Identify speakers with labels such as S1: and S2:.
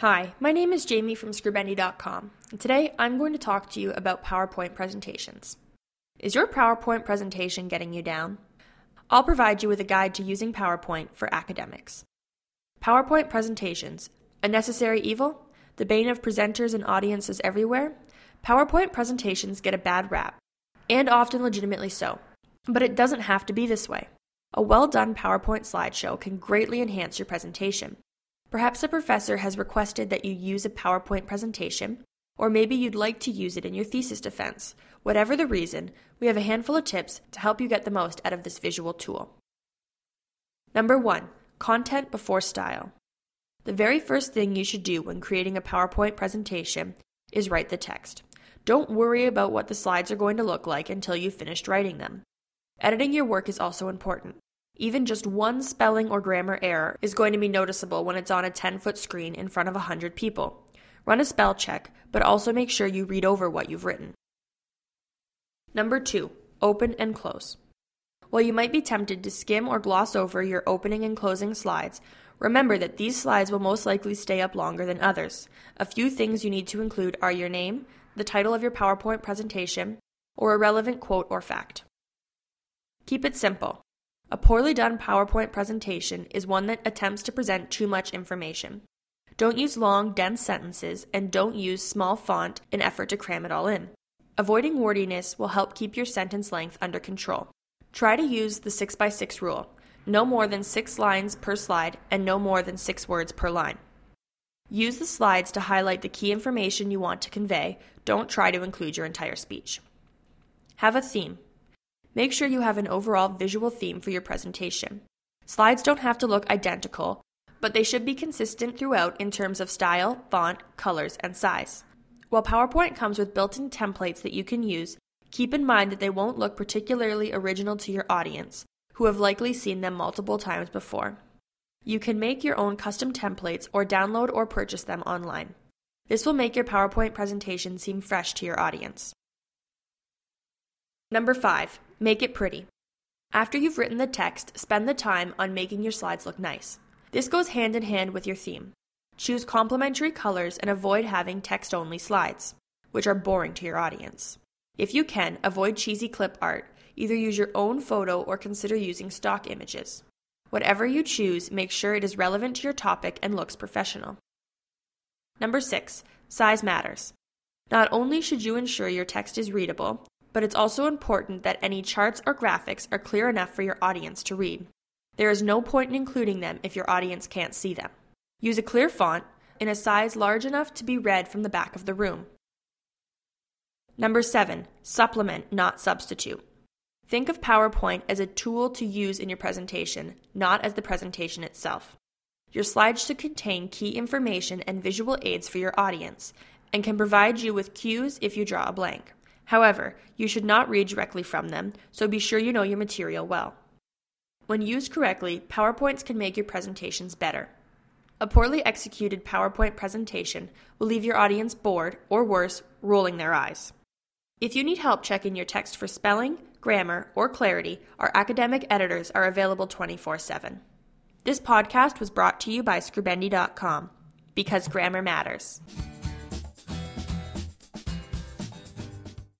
S1: Hi, my name is Jamie from Scribendi.com, and today I'm going to talk to you about PowerPoint presentations. Is your PowerPoint presentation getting you down? I'll provide you with a guide to using PowerPoint for academics. PowerPoint presentations, a necessary evil, the bane of presenters and audiences everywhere. PowerPoint presentations get a bad rap, and often legitimately so. But it doesn't have to be this way. A well done PowerPoint slideshow can greatly enhance your presentation. Perhaps a professor has requested that you use a PowerPoint presentation, or maybe you'd like to use it in your thesis defense. Whatever the reason, we have a handful of tips to help you get the most out of this visual tool. Number one, content before style. The very first thing you should do when creating a PowerPoint presentation is write the text. Don't worry about what the slides are going to look like until you've finished writing them. Editing your work is also important. Even just one spelling or grammar error is going to be noticeable when it's on a 10 foot screen in front of 100 people. Run a spell check, but also make sure you read over what you've written. Number two, open and close. While you might be tempted to skim or gloss over your opening and closing slides, remember that these slides will most likely stay up longer than others. A few things you need to include are your name, the title of your PowerPoint presentation, or a relevant quote or fact. Keep it simple. A poorly done PowerPoint presentation is one that attempts to present too much information. Don't use long, dense sentences, and don't use small font in effort to cram it all in. Avoiding wordiness will help keep your sentence length under control. Try to use the 6x6 rule no more than 6 lines per slide and no more than 6 words per line. Use the slides to highlight the key information you want to convey, don't try to include your entire speech. Have a theme. Make sure you have an overall visual theme for your presentation. Slides don't have to look identical, but they should be consistent throughout in terms of style, font, colors, and size. While PowerPoint comes with built in templates that you can use, keep in mind that they won't look particularly original to your audience, who have likely seen them multiple times before. You can make your own custom templates or download or purchase them online. This will make your PowerPoint presentation seem fresh to your audience. Number five, make it pretty. After you've written the text, spend the time on making your slides look nice. This goes hand in hand with your theme. Choose complementary colors and avoid having text only slides, which are boring to your audience. If you can, avoid cheesy clip art. Either use your own photo or consider using stock images. Whatever you choose, make sure it is relevant to your topic and looks professional. Number six, size matters. Not only should you ensure your text is readable, but it's also important that any charts or graphics are clear enough for your audience to read. There is no point in including them if your audience can't see them. Use a clear font in a size large enough to be read from the back of the room. Number 7. Supplement, not substitute. Think of PowerPoint as a tool to use in your presentation, not as the presentation itself. Your slides should contain key information and visual aids for your audience and can provide you with cues if you draw a blank. However, you should not read directly from them, so be sure you know your material well. When used correctly, PowerPoints can make your presentations better. A poorly executed PowerPoint presentation will leave your audience bored, or worse, rolling their eyes. If you need help checking your text for spelling, grammar, or clarity, our academic editors are available 24 7. This podcast was brought to you by Scribendi.com because grammar matters.